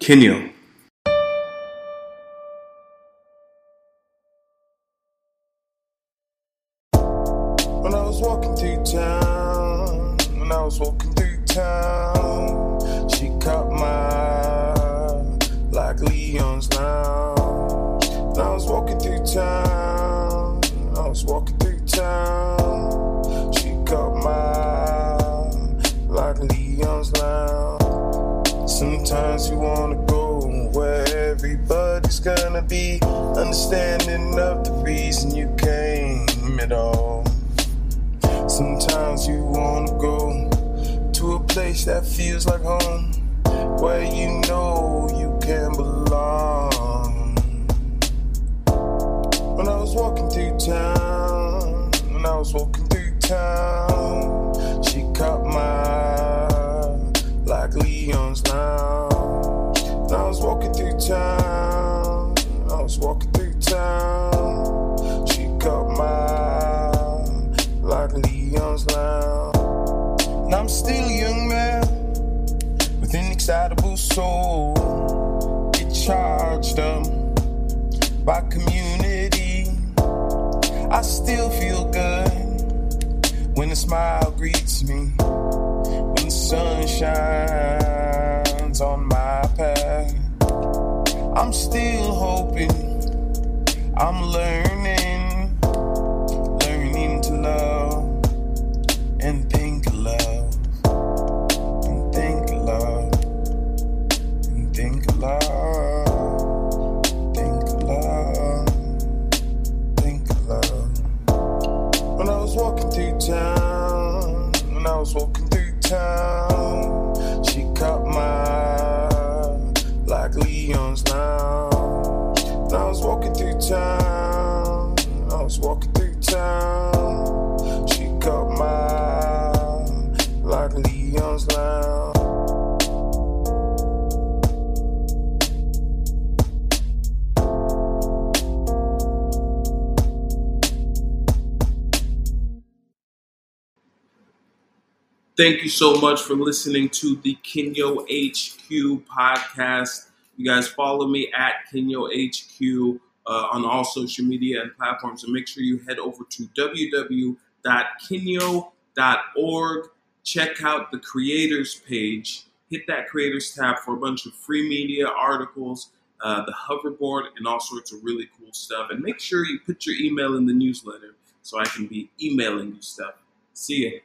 Kenyo. When I was walking through town, when I was walking through town, she caught my eye like Leon's lounge. When I was walking through town, I was walking through town, she caught my eye like Leon's lounge. Sometimes you wanna go where everybody's gonna be understanding of the reason you came at all. Sometimes you wanna go to a place that feels like home, where you know you can belong. When I was walking through town, when I was walking through town, still a young man with an excitable soul. Get charged up by community. I still feel good when a smile greets me. When the sun shines on my path. I'm still hoping. I'm learning, learning was walking through town, she caught my eye like Leon's lounge. When I was walking through town, I was walking through town, she caught my eye like Leon's lounge. Thank you so much for listening to the Kenyo HQ podcast. You guys follow me at Kenyo HQ uh, on all social media and platforms, and make sure you head over to www.kenyo.org. Check out the creators page. Hit that creators tab for a bunch of free media articles, uh, the hoverboard, and all sorts of really cool stuff. And make sure you put your email in the newsletter so I can be emailing you stuff. See ya.